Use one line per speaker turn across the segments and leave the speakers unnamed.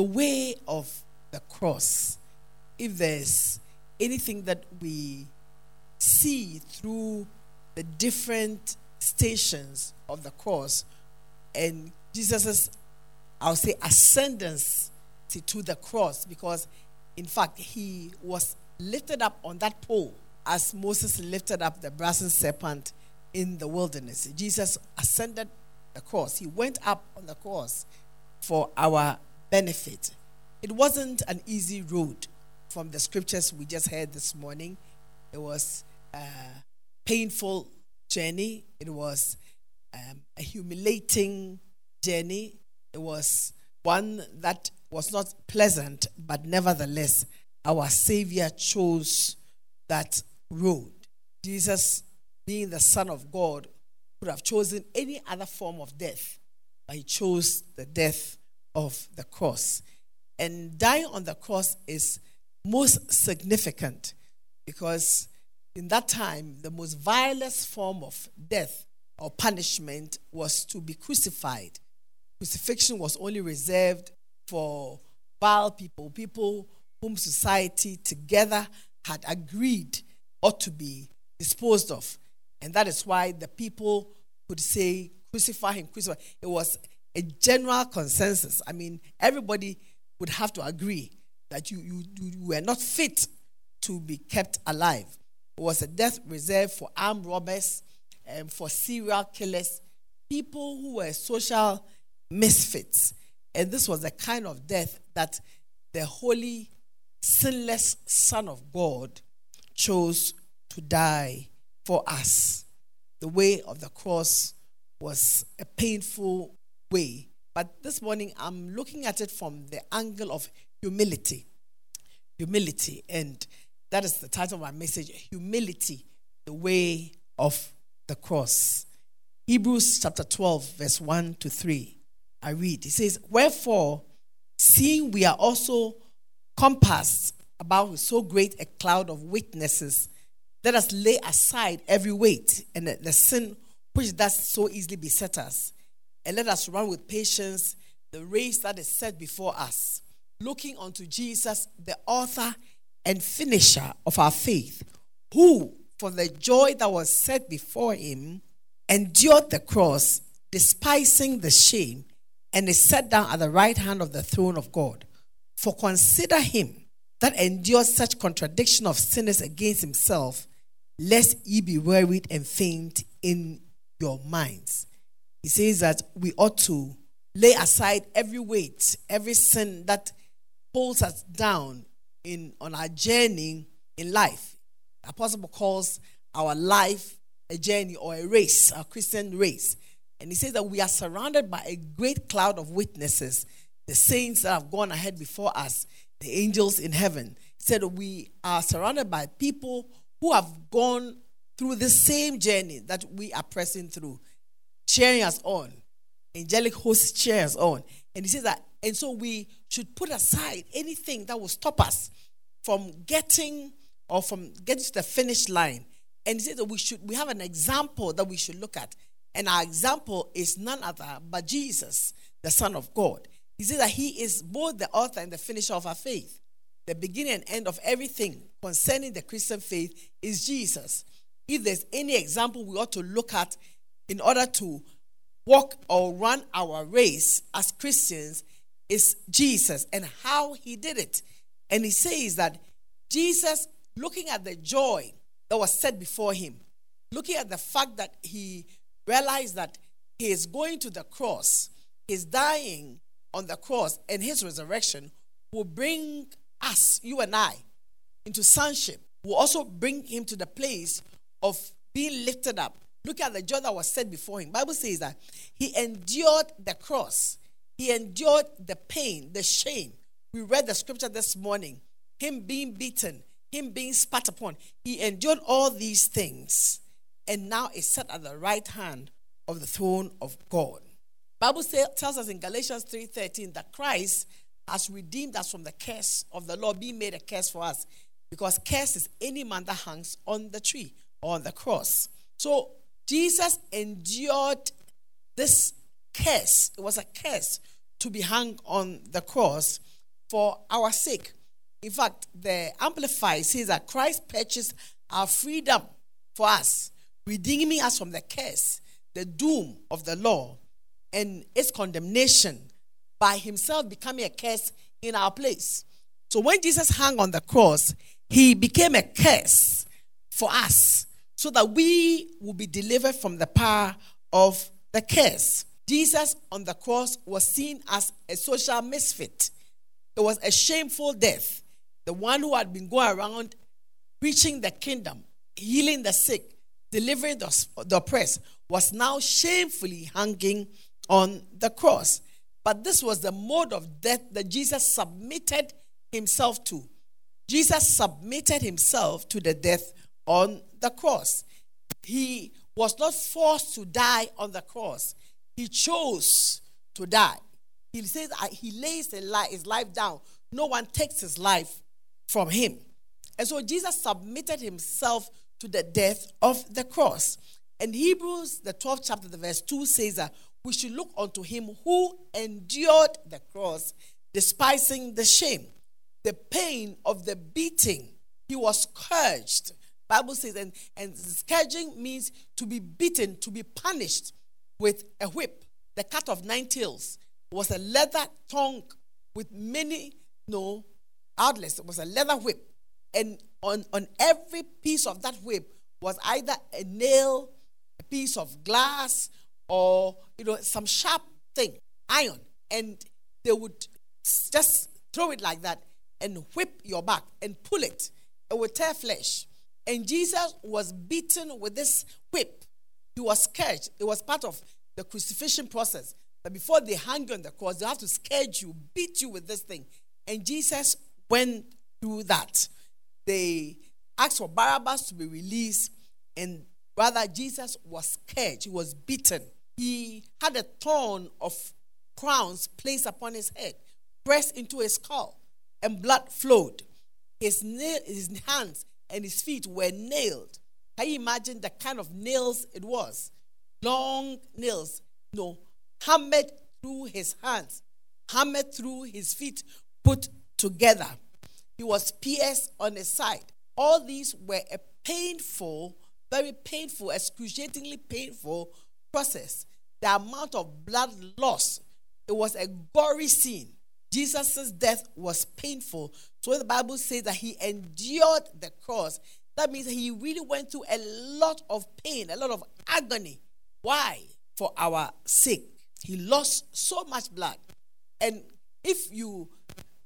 The way of the cross, if there's anything that we see through the different stations of the cross and Jesus' I'll say ascendance to the cross because in fact he was lifted up on that pole as Moses lifted up the brazen serpent in the wilderness. Jesus ascended the cross. He went up on the cross for our benefit. It wasn't an easy road from the scriptures we just heard this morning. It was a painful journey. It was um, a humiliating journey. It was one that was not pleasant, but nevertheless, our Savior chose that road. Jesus, being the Son of God, could have chosen any other form of death, but he chose the death of the cross. And dying on the cross is most significant because in that time, the most vilest form of death or punishment was to be crucified. Crucifixion was only reserved for vile people, people whom society together had agreed ought to be disposed of. And that is why the people could say, crucify him, crucify. It was a general consensus. I mean, everybody would have to agree that you, you, you were not fit to be kept alive. It was a death reserved for armed robbers and for serial killers, people who were social misfits. And this was the kind of death that the holy, sinless Son of God chose to die for us. The way of the cross was a painful way. But this morning, I'm looking at it from the angle of humility. Humility. And that is the title of my message Humility, the way of the cross. Hebrews chapter 12, verse 1 to 3. I read. It says, Wherefore, seeing we are also compassed about with so great a cloud of witnesses, let us lay aside every weight and the sin which does so easily beset us, and let us run with patience the race that is set before us, looking unto Jesus, the author and finisher of our faith, who, for the joy that was set before him, endured the cross, despising the shame, and is set down at the right hand of the throne of God. For consider him that endured such contradiction of sinners against himself, lest ye be wearied and faint in your minds. He says that we ought to lay aside every weight, every sin that pulls us down in on our journey in life. Apostle calls our life a journey or a race, a Christian race. And he says that we are surrounded by a great cloud of witnesses, the saints that have gone ahead before us, the angels in heaven. He said we are surrounded by people who have gone through the same journey that we are pressing through, cheering us on. Angelic hosts cheer us on. And he says that, and so we should put aside anything that will stop us from getting or from getting to the finish line. And he says that we should we have an example that we should look at. And our example is none other but Jesus, the Son of God. He says that he is both the author and the finisher of our faith. The beginning and end of everything concerning the Christian faith is Jesus. If there's any example we ought to look at in order to walk or run our race as Christians, is Jesus and how he did it. And he says that Jesus, looking at the joy that was set before him, looking at the fact that he realized that he is going to the cross, his dying on the cross, and his resurrection will bring us, you and I, into sonship, will also bring him to the place of being lifted up. Look at the joy that was set before him. Bible says that he endured the cross. He endured the pain, the shame We read the scripture this morning. Him being beaten, him being spat upon. He endured all these things and now is set at the right hand of the throne of God. Bible say, tells us in Galatians 3:13 that Christ has redeemed us from the curse of the law, being made a curse for us. Because curse is any man that hangs on the tree or on the cross. So Jesus endured this curse. It was a curse to be hung on the cross for our sake. In fact, the Amplified says that Christ purchased our freedom for us, redeeming us from the curse, the doom of the law, and its condemnation by himself becoming a curse in our place. So when Jesus hung on the cross, he became a curse for us so that we will be delivered from the power of the curse. Jesus on the cross was seen as a social misfit. It was a shameful death. The one who had been going around preaching the kingdom, healing the sick, delivering the, the oppressed, was now shamefully hanging on the cross. But this was the mode of death that Jesus submitted himself to. Jesus submitted himself to the death on the cross. He was not forced to die on the cross, he chose to die. He says he lays his life down. No one takes his life from him. And so Jesus submitted himself to the death of the cross. And Hebrews, the 12th chapter, the verse 2 says that we should look unto him who endured the cross, despising the shame, the pain of the beating. He was scourged. Bible says, and, and scourging means to be beaten, to be punished with a whip. The cat of nine tails was a leather tongue with many no outlets. It was a leather whip. And on, on every piece of that whip was either a nail, a piece of glass, or you know some sharp thing, iron, and they would just throw it like that and whip your back and pull it. It would tear flesh. And Jesus was beaten with this whip. He was scourged. It was part of the crucifixion process. That before they hang you on the cross, they have to scourge you, beat you with this thing. And Jesus went through that. They asked for Barabbas to be released, and rather, Jesus was scourged. He was beaten he had a thorn of crowns placed upon his head, pressed into his skull, and blood flowed. His, nail, his hands and his feet were nailed. Can you imagine the kind of nails it was? Long nails, you know, hammered through his hands, hammered through his feet, put together. He was pierced on his side. All these were a painful, very painful, excruciatingly painful process the amount of blood lost. It was a gory scene. Jesus' death was painful. So the Bible says that he endured the cross. That means he really went through a lot of pain, a lot of agony. Why? For our sake. He lost so much blood. And if you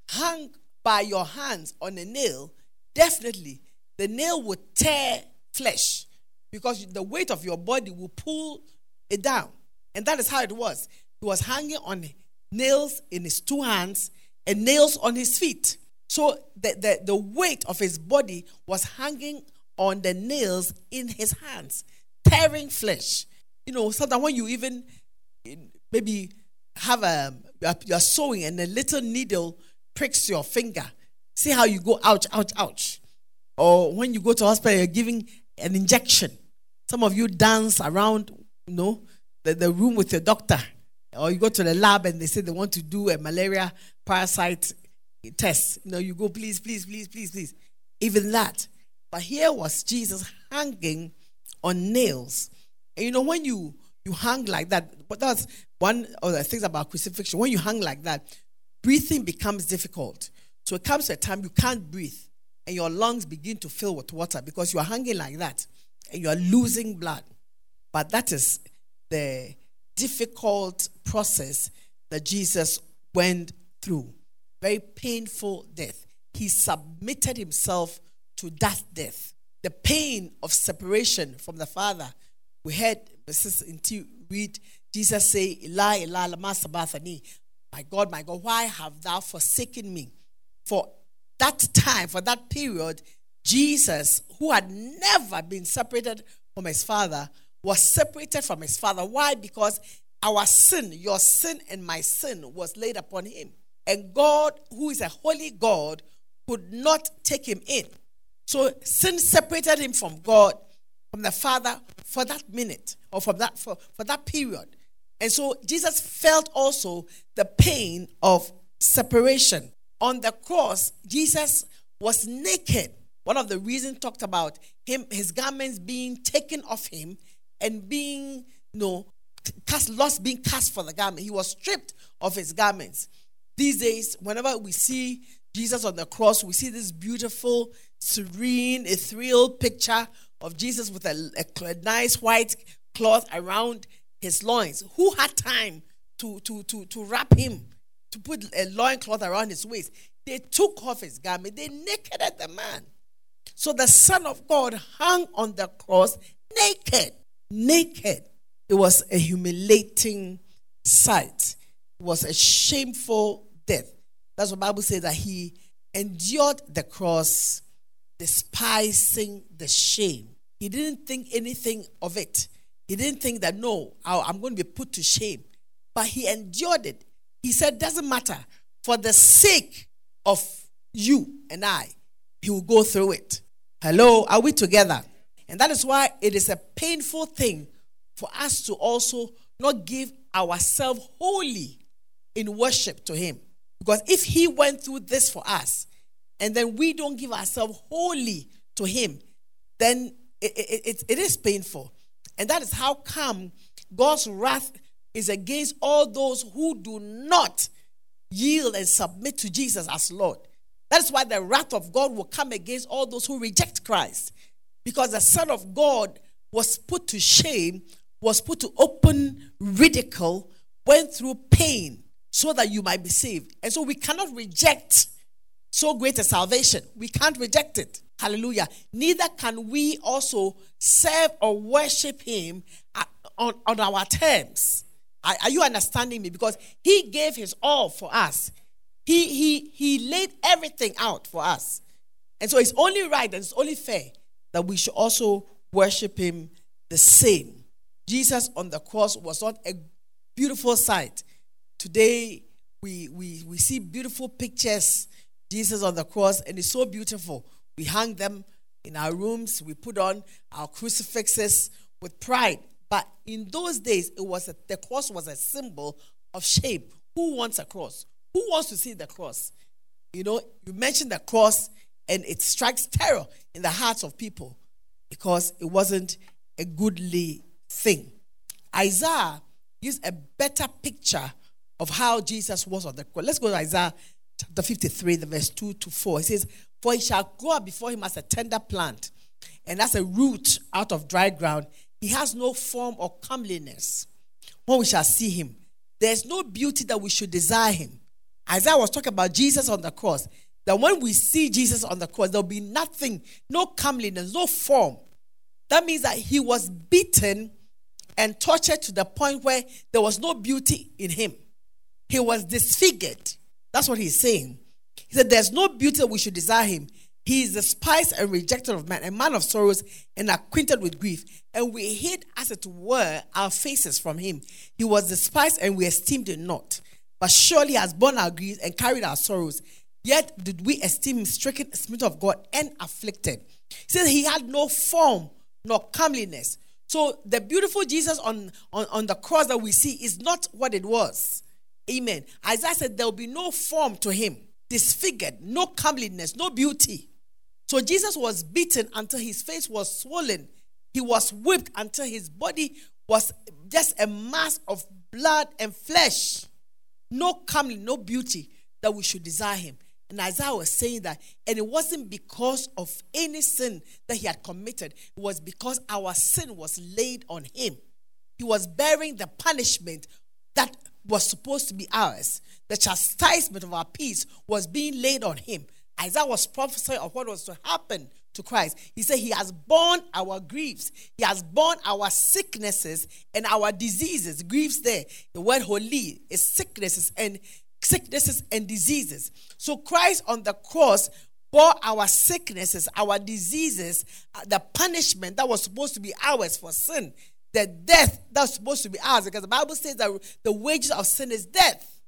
hang by your hands on a nail, definitely the nail would tear flesh because the weight of your body will pull it down. And that is how it was. He was hanging on nails in his two hands and nails on his feet. So the, the, the weight of his body was hanging on the nails in his hands, tearing flesh. You know, sometimes when you even maybe have a you're sewing and a little needle pricks your finger. See how you go ouch, ouch, ouch. Or when you go to hospital, you're giving an injection. Some of you dance around, you know, the, the room with your doctor, or you go to the lab and they say they want to do a malaria parasite test. You know, you go, please, please, please, please, please. Even that. But here was Jesus hanging on nails. And you know, when you you hang like that, but that's one of the things about crucifixion. When you hang like that, breathing becomes difficult. So it comes to a time you can't breathe and your lungs begin to fill with water because you are hanging like that and you are losing blood. But that is the difficult process that Jesus went through. Very painful death. He submitted himself to that death. The pain of separation from the Father. We heard Mrs. Inti read Jesus say, Eli, Eli, lama sabachthani. My God, my God, why have thou forsaken me? For that time, for that period, Jesus, who had never been separated from his father, was separated from his father. Why? Because our sin, your sin and my sin, was laid upon him. And God, who is a holy God, could not take him in. So sin separated him from God, from the Father for that minute or from that for, for that period. And so Jesus felt also the pain of separation. On the cross, Jesus was naked. One of the reasons talked about him, his garments being taken off him and being, you know, cast, lost being cast for the garment. He was stripped of his garments. These days, whenever we see Jesus on the cross, we see this beautiful, serene, ethereal picture of Jesus with a, a, a nice white cloth around his loins. Who had time to, to, to, to wrap him, to put a loin cloth around his waist? They took off his garment, they nakeded the man. So the Son of God hung on the cross naked. Naked. It was a humiliating sight. It was a shameful death. That's what Bible says that he endured the cross, despising the shame. He didn't think anything of it. He didn't think that, no, I'm going to be put to shame. But he endured it. He said, doesn't matter. For the sake of you and I, he will go through it. Hello, are we together? And that is why it is a painful thing for us to also not give ourselves wholly in worship to him. Because if he went through this for us, and then we don't give ourselves wholly to him, then it, it, it, is painful. And that is how come God's wrath is against all those who do not yield and submit to Jesus as Lord. That is why the wrath of God will come against all those who reject Christ. Because the Son of God was put to shame, was put to open ridicule, went through pain so that you might be saved. And so we cannot reject so great a salvation. We can't reject it. Hallelujah. Neither can we also serve or worship Him on, on our terms. Are, are you understanding me? Because He gave His all for us. He, he, he laid everything out for us. And so it's only right and it's only fair that we should also worship Him the same. Jesus on the cross was not a beautiful sight. Today, we, we, we see beautiful pictures, Jesus on the cross, and it's so beautiful. We hang them in our rooms. We put on our crucifixes with pride. But in those days, it was a, the cross was a symbol of shame. Who wants a cross? Who wants to see the cross? You know, you mention the cross, and it strikes terror in the hearts of people because it wasn't a goodly thing. Isaiah gives a better picture of how Jesus was on the cross. Let's go to Isaiah chapter 53, the verse 2 to 4. It says, For he shall grow up before him as a tender plant, and as a root out of dry ground. He has no form or comeliness. When we shall see him, there's no beauty that we should desire him. Isaiah was talking about Jesus on the cross. That when we see Jesus on the cross, there'll be nothing, no comeliness, no form. That means that he was beaten and tortured to the point where there was no beauty in him. He was disfigured. That's what he's saying. He said, There's no beauty that we should desire him. He is despised and rejected of man, a man of sorrows and acquainted with grief. And we hid, as it were, our faces from him. He was despised and we esteemed him not. But surely has borne our griefs and carried our sorrows. Yet did we esteem him stricken, smitten of God, and afflicted. He said he had no form nor comeliness. So the beautiful Jesus on, on, on the cross that we see is not what it was. Amen. Isaiah said there will be no form to him, disfigured, no comeliness, no beauty. So Jesus was beaten until his face was swollen. He was whipped until his body was just a mass of blood and flesh. No comely, no beauty that we should desire him. And Isaiah was saying that, and it wasn't because of any sin that he had committed, it was because our sin was laid on him. He was bearing the punishment that was supposed to be ours. The chastisement of our peace was being laid on him. Isaiah was prophesying of what was to happen to Christ. He said, He has borne our griefs, He has borne our sicknesses and our diseases. Griefs there, the word holy is sicknesses and sicknesses and diseases. So Christ on the cross bore our sicknesses, our diseases, uh, the punishment that was supposed to be ours for sin, the death that's supposed to be ours, because the Bible says that the wages of sin is death.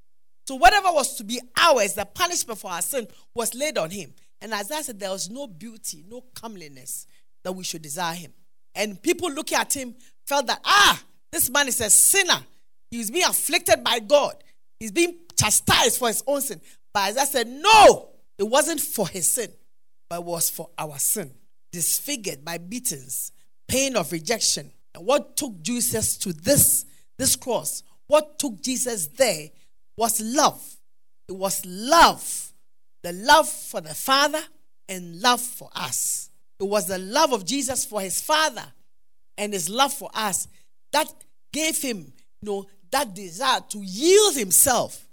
So whatever was to be ours, the punishment for our sin was laid on him. And as I said, there was no beauty, no comeliness that we should desire him. And people looking at him felt that, ah, this man is a sinner. He's being afflicted by God. He's being chastised for his own sin. But as I said, no, it wasn't for his sin, but was for our sin. Disfigured by beatings, pain of rejection. And what took Jesus to this, this cross, what took Jesus there was love. It was love. The love for the Father and love for us. It was the love of Jesus for his Father and his love for us that gave him you know, that desire to yield himself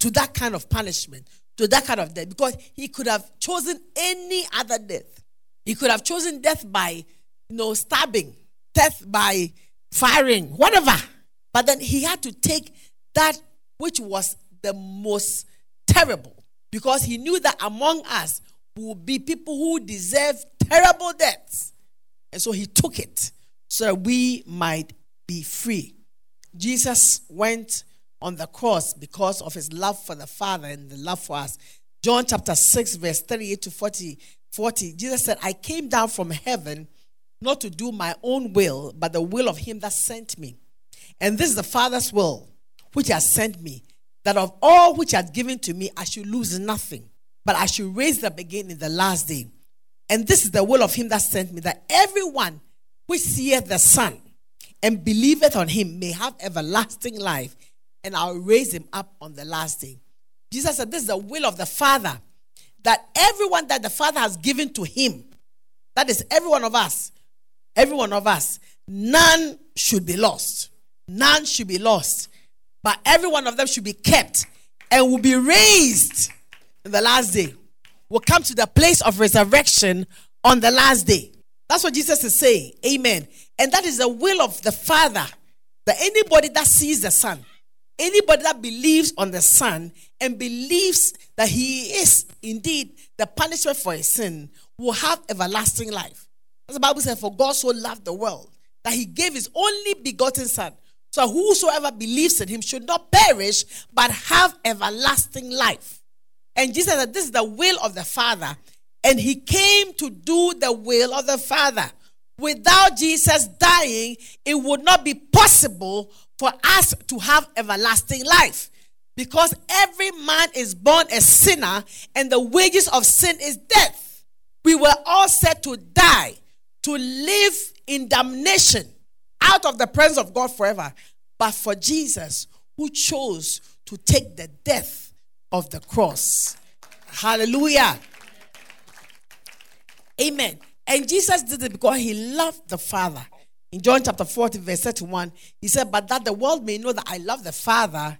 to that kind of punishment, to that kind of death, because he could have chosen any other death. He could have chosen death by, you know, stabbing, death by firing, whatever. But then he had to take that which was the most terrible, because he knew that among us would be people who deserve terrible deaths. And so he took it so that we might be free. Jesus went on the cross because of his love for the Father and the love for us. John chapter 6, verse 38 to 40, 40. Jesus said, I came down from heaven not to do my own will, but the will of him that sent me. And this is the Father's will, which has sent me, that of all which has given to me, I should lose nothing, but I should raise them again in the last day. And this is the will of him that sent me, that everyone which seeth the Son and believeth on him may have everlasting life, and I'll raise him up on the last day. Jesus said, This is the will of the Father, that everyone that the Father has given to him, that is every one of us, every one of us, none should be lost. None should be lost, but every one of them should be kept and will be raised in the last day. Will come to the place of resurrection on the last day. That's what Jesus is saying. Amen. And that is the will of the Father. That anybody that sees the Son, anybody that believes on the Son and believes that He is indeed the punishment for his sin will have everlasting life. As the Bible says, For God so loved the world that He gave His only begotten Son. So whosoever believes in Him should not perish, but have everlasting life. And Jesus said, This is the will of the Father and he came to do the will of the Father. Without Jesus dying, it would not be possible for us to have everlasting life. Because every man is born a sinner, and the wages of sin is death. We were all set to die, to live in damnation, out of the presence of God forever. But for Jesus, who chose to take the death of the cross. Hallelujah. Amen. And Jesus did it because he loved the Father. In John chapter 40, verse 31, he said, But that the world may know that I love the Father,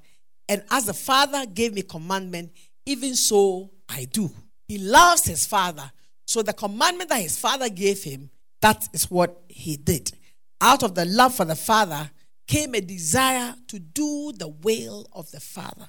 and as the Father gave me commandment, even so I do. He loves his Father. So the commandment that his Father gave him, that is what he did. Out of the love for the Father came a desire to do the will of the Father.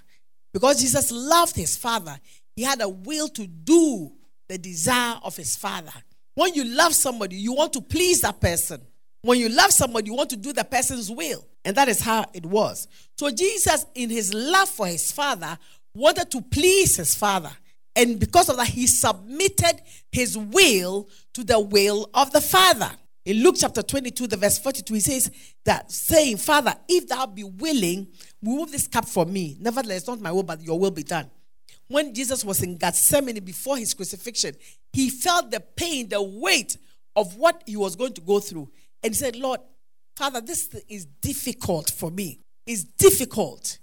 Because Jesus loved his Father, he had a will to do the desire of his father. When you love somebody, you want to please that person. When you love somebody, you want to do the person's will. And that is how it was. So Jesus, in his love for his father, wanted to please his father. And because of that, he submitted his will to the will of the Father. In Luke chapter 22, the verse 42, he says that saying, Father, if thou be willing, remove this cup from me. Nevertheless, not my will, but your will be done when Jesus was in Gethsemane before his crucifixion, he felt the pain, the weight of what he was going to go through. And he said, Lord, Father, this is difficult for me. It's difficult.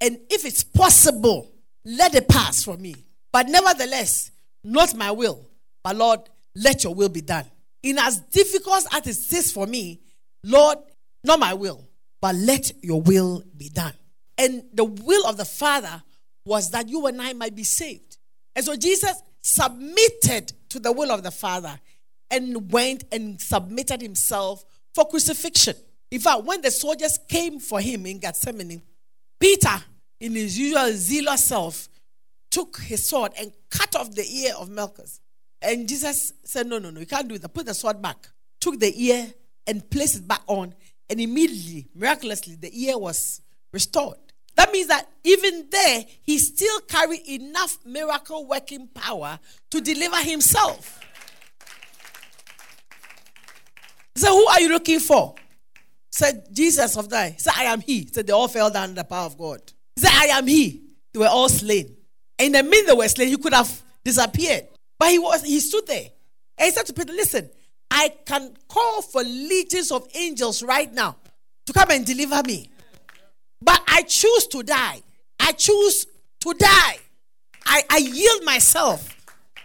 And if it's possible, let it pass for me. But nevertheless, not my will, but Lord, let your will be done. In as difficult as it is for me, Lord, not my will, but let your will be done. And the will of the Father was that you and I might be saved. And so Jesus submitted to the will of the Father and went and submitted himself for crucifixion. In fact, when the soldiers came for him in Gethsemane, Peter in his usual zealous self, took his sword and cut off the ear of Malchus. And Jesus said, No, no, no, you can't do that. Put the sword back. Took the ear and placed it back on. And immediately, miraculously, the ear was restored. That means that even there, he still carried enough miracle working power to deliver himself. So, who are you looking for? Said Jesus of die. Said, I am he. Said they all fell down in the power of God. Said, I am he. They were all slain. And in the minute they were slain, he could have disappeared. But he was he stood there. And he said to Peter, Listen, I can call for legions of angels right now to come and deliver me. But I choose to die. I choose to die. I, I yield myself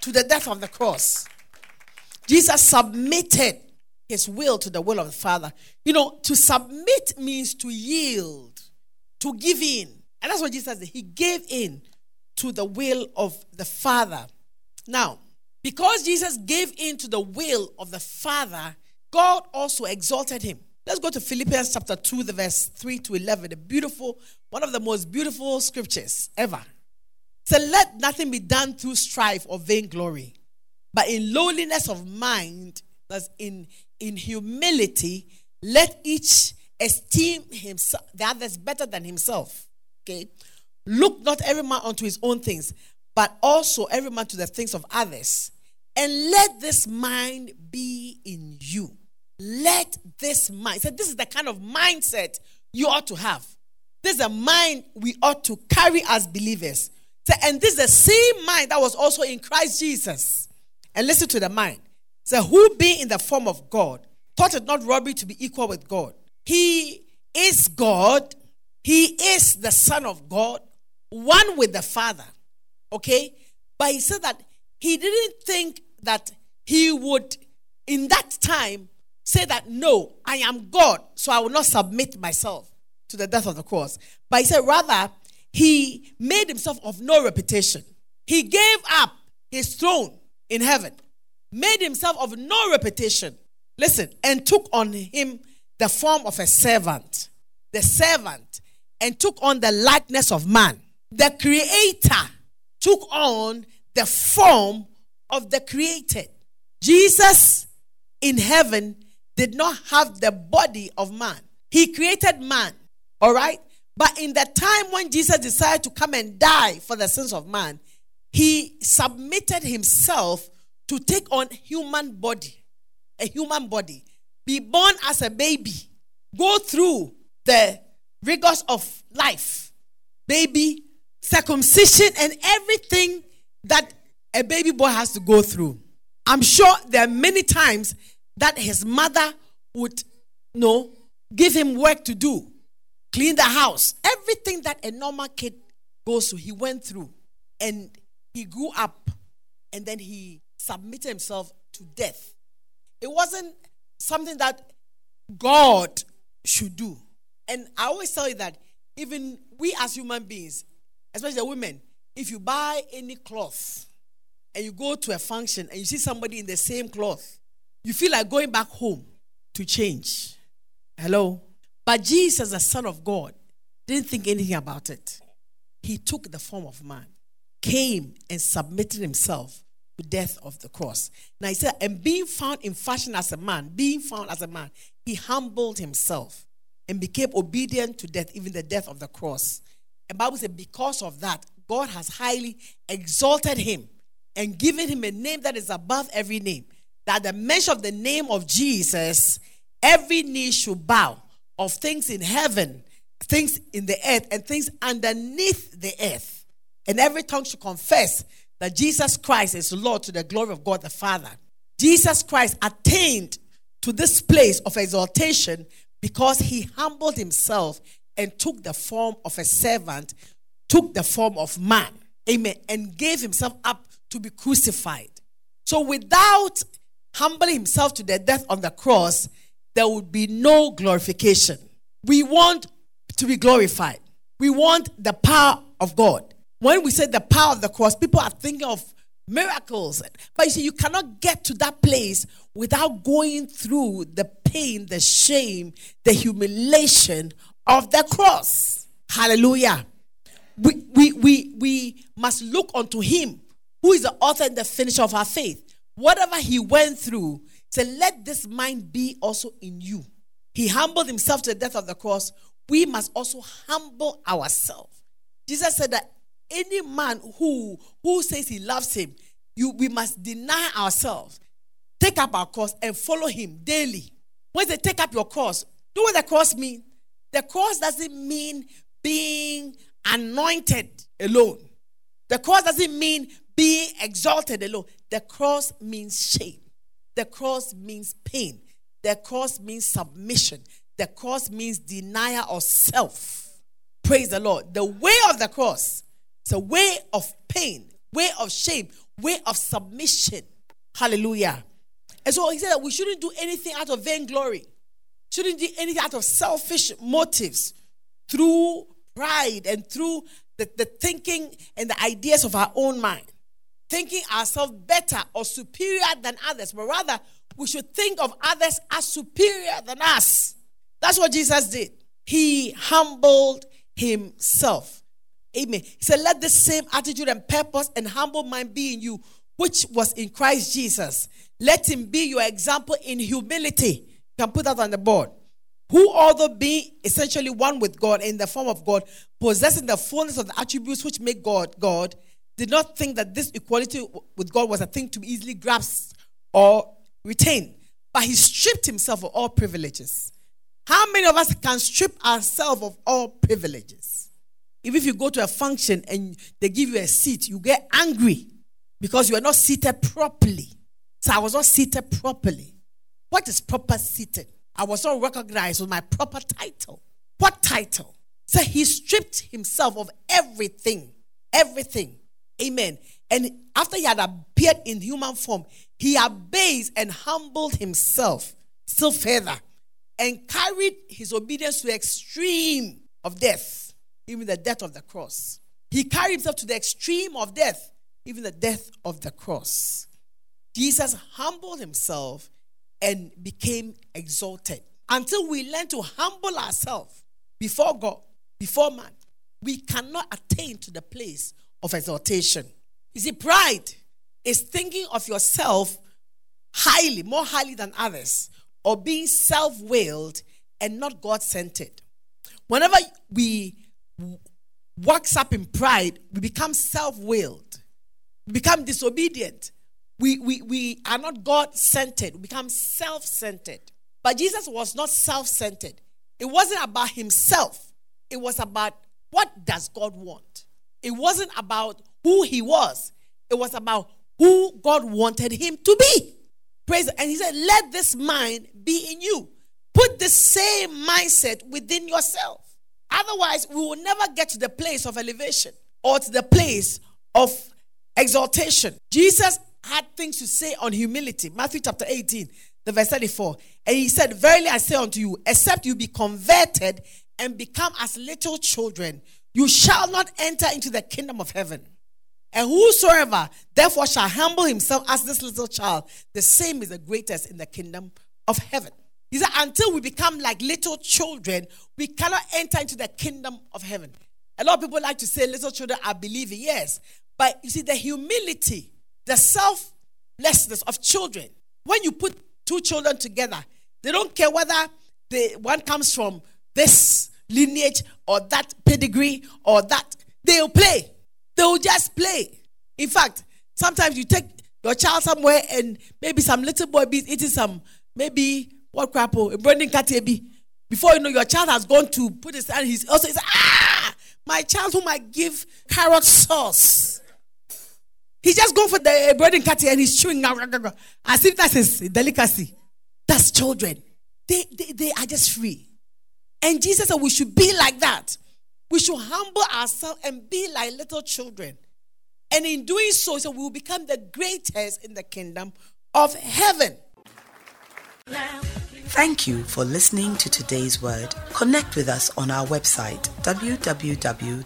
to the death of the cross. Jesus submitted his will to the will of the Father. You know, to submit means to yield, to give in. And that's what Jesus did. He gave in to the will of the Father. Now, because Jesus gave in to the will of the Father, God also exalted him. Let's go to Philippians chapter 2, the verse 3 to 11. The beautiful, one of the most beautiful scriptures ever. So let nothing be done through strife or vainglory, but in lowliness of mind, that's in in humility, let each esteem himself, the others better than himself. Okay? Look not every man unto his own things, but also every man to the things of others. And let this mind be in you. Let this mind. So this is the kind of mindset you ought to have. This is a mind we ought to carry as believers. So, and this is the same mind that was also in Christ Jesus. And listen to the mind. So, who being in the form of God, thought it not robbery to be equal with God. He is God. He is the Son of God, one with the Father. Okay? But he said that he didn't think that he would, in that time, say that, no, I am God, so I will not submit myself to the death of the cross. But he said, rather, he made himself of no reputation. He gave up his throne in heaven made himself of no reputation. Listen, and took on him the form of a servant. The servant, and took on the likeness of man. The creator took on the form of the created. Jesus in heaven did not have the body of man. He created man, all right? But in the time when Jesus decided to come and die for the sins of man, he submitted himself to take on human body, a human body, be born as a baby, go through the rigors of life, baby, circumcision, and everything that a baby boy has to go through. I'm sure there are many times that his mother would you know give him work to do, clean the house, everything that a normal kid goes through, he went through. And he grew up and then he submitted himself to death. It wasn't something that God should do. And I always tell you that even we as human beings, especially women, if you buy any cloth and you go to a function and you see somebody in the same cloth, you feel like going back home to change. Hello? But Jesus, the Son of God, didn't think anything about it. He took the form of man, came and submitted himself to death of the cross. Now he said, and being found in fashion as a man, being found as a man, he humbled himself and became obedient to death, even the death of the cross. And Bible said, because of that, God has highly exalted him and given him a name that is above every name. That the mention of the name of Jesus, every knee should bow of things in heaven, things in the earth, and things underneath the earth. And every tongue should confess that Jesus Christ is Lord to the glory of God the Father. Jesus Christ attained to this place of exaltation because he humbled himself and took the form of a servant, took the form of man. Amen. And gave himself up to be crucified. So without humbling himself to the death on the cross, there would be no glorification. We want to be glorified. We want the power of God. When we say the power of the cross, people are thinking of miracles. But you see, you cannot get to that place without going through the pain, the shame, the humiliation of the cross. Hallelujah. we, we, we, we must look unto him who is the author and the finisher of our faith. Whatever he went through, so let this mind be also in you. He humbled himself to the death of the cross. We must also humble ourselves. Jesus said that any man who who says he loves him, you we must deny ourselves, take up our cross, and follow him daily. When they take up your cross, do what the cross mean? The cross doesn't mean being anointed alone. The cross doesn't mean being exalted alone. The cross means shame. The cross means pain. The cross means submission. The cross means denial of self. Praise the Lord. The way of the cross is a way of pain, way of shame, way of submission. Hallelujah. And so he said that we shouldn't do anything out of vainglory, shouldn't do anything out of selfish motives through pride and through the, the thinking and the ideas of our own mind thinking ourselves better or superior than others, but rather we should think of others as superior than us. That's what Jesus did. He humbled himself. Amen. He said, Let the same attitude and purpose and humble mind be in you, which was in Christ Jesus. Let him be your example in humility. You can put that on the board. Who, although being essentially one with God in the form of God, possessing the fullness of the attributes which make God God, did not think that this equality with God was a thing to be easily grasped or retained, but he stripped himself of all privileges. How many of us can strip ourselves of all privileges? Even if you go to a function and they give you a seat, you get angry because you are not seated properly. So I was not seated properly. What is proper seated? I was not recognized with my proper title. What title? So he stripped himself of everything. Everything. Amen. And after he had appeared in human form, he abased and humbled himself still further and carried his obedience to the extreme of death, even the death of the cross. He carried himself to the extreme of death, even the death of the cross. Jesus humbled himself and became exalted. Until we learn to humble ourselves before God, before man, we cannot attain to the place of exaltation. You see, pride is thinking of yourself highly, more highly than others, or being self willed and not God centered. Whenever we wax up in pride, we become self willed, become disobedient. We, we, we are not God centered, we become self centered. But Jesus was not self centered. It wasn't about himself, it was about what does God want? It wasn't about who he was, it was about who God wanted him to be. Praise. And he said, Let this mind be in you. Put the same mindset within yourself. Otherwise, we will never get to the place of elevation or to the place of exaltation. Jesus had things to say on humility. Matthew chapter 18, the verse 34. And he said, Verily I say unto you, except you be converted and become as little children, you shall not enter into the kingdom of heaven. And whosoever therefore shall humble himself as this little child, the same is the greatest in the kingdom of heaven. He said, until we become like little children, we cannot enter into the kingdom of heaven. A lot of people like to say little children are believing, yes. But you see, the humility, the selflessness of children, when you put two children together, they don't care whether the one comes from this lineage or that pedigree or that. They'll play. They'll just play. In fact, sometimes you take your child somewhere and maybe some little boy be eating some, maybe what crap, oh, Brendan Katebi. Before you know, your child has gone to put his hand, he's also, he's, ah, my child whom I give carrot sauce. He's just going for the bread and cat and he's chewing as if that's his delicacy. That's children. They, they, they are just free. And Jesus said we should be like that. We should humble ourselves and be like little children. And in doing so, so we will become the greatest in the kingdom of heaven.
Thank you for listening to today's word. Connect with us on our website www.tlgm.org.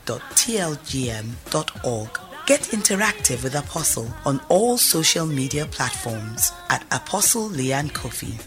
Get interactive with Apostle on all social media platforms at Apostle Leanne Kofi.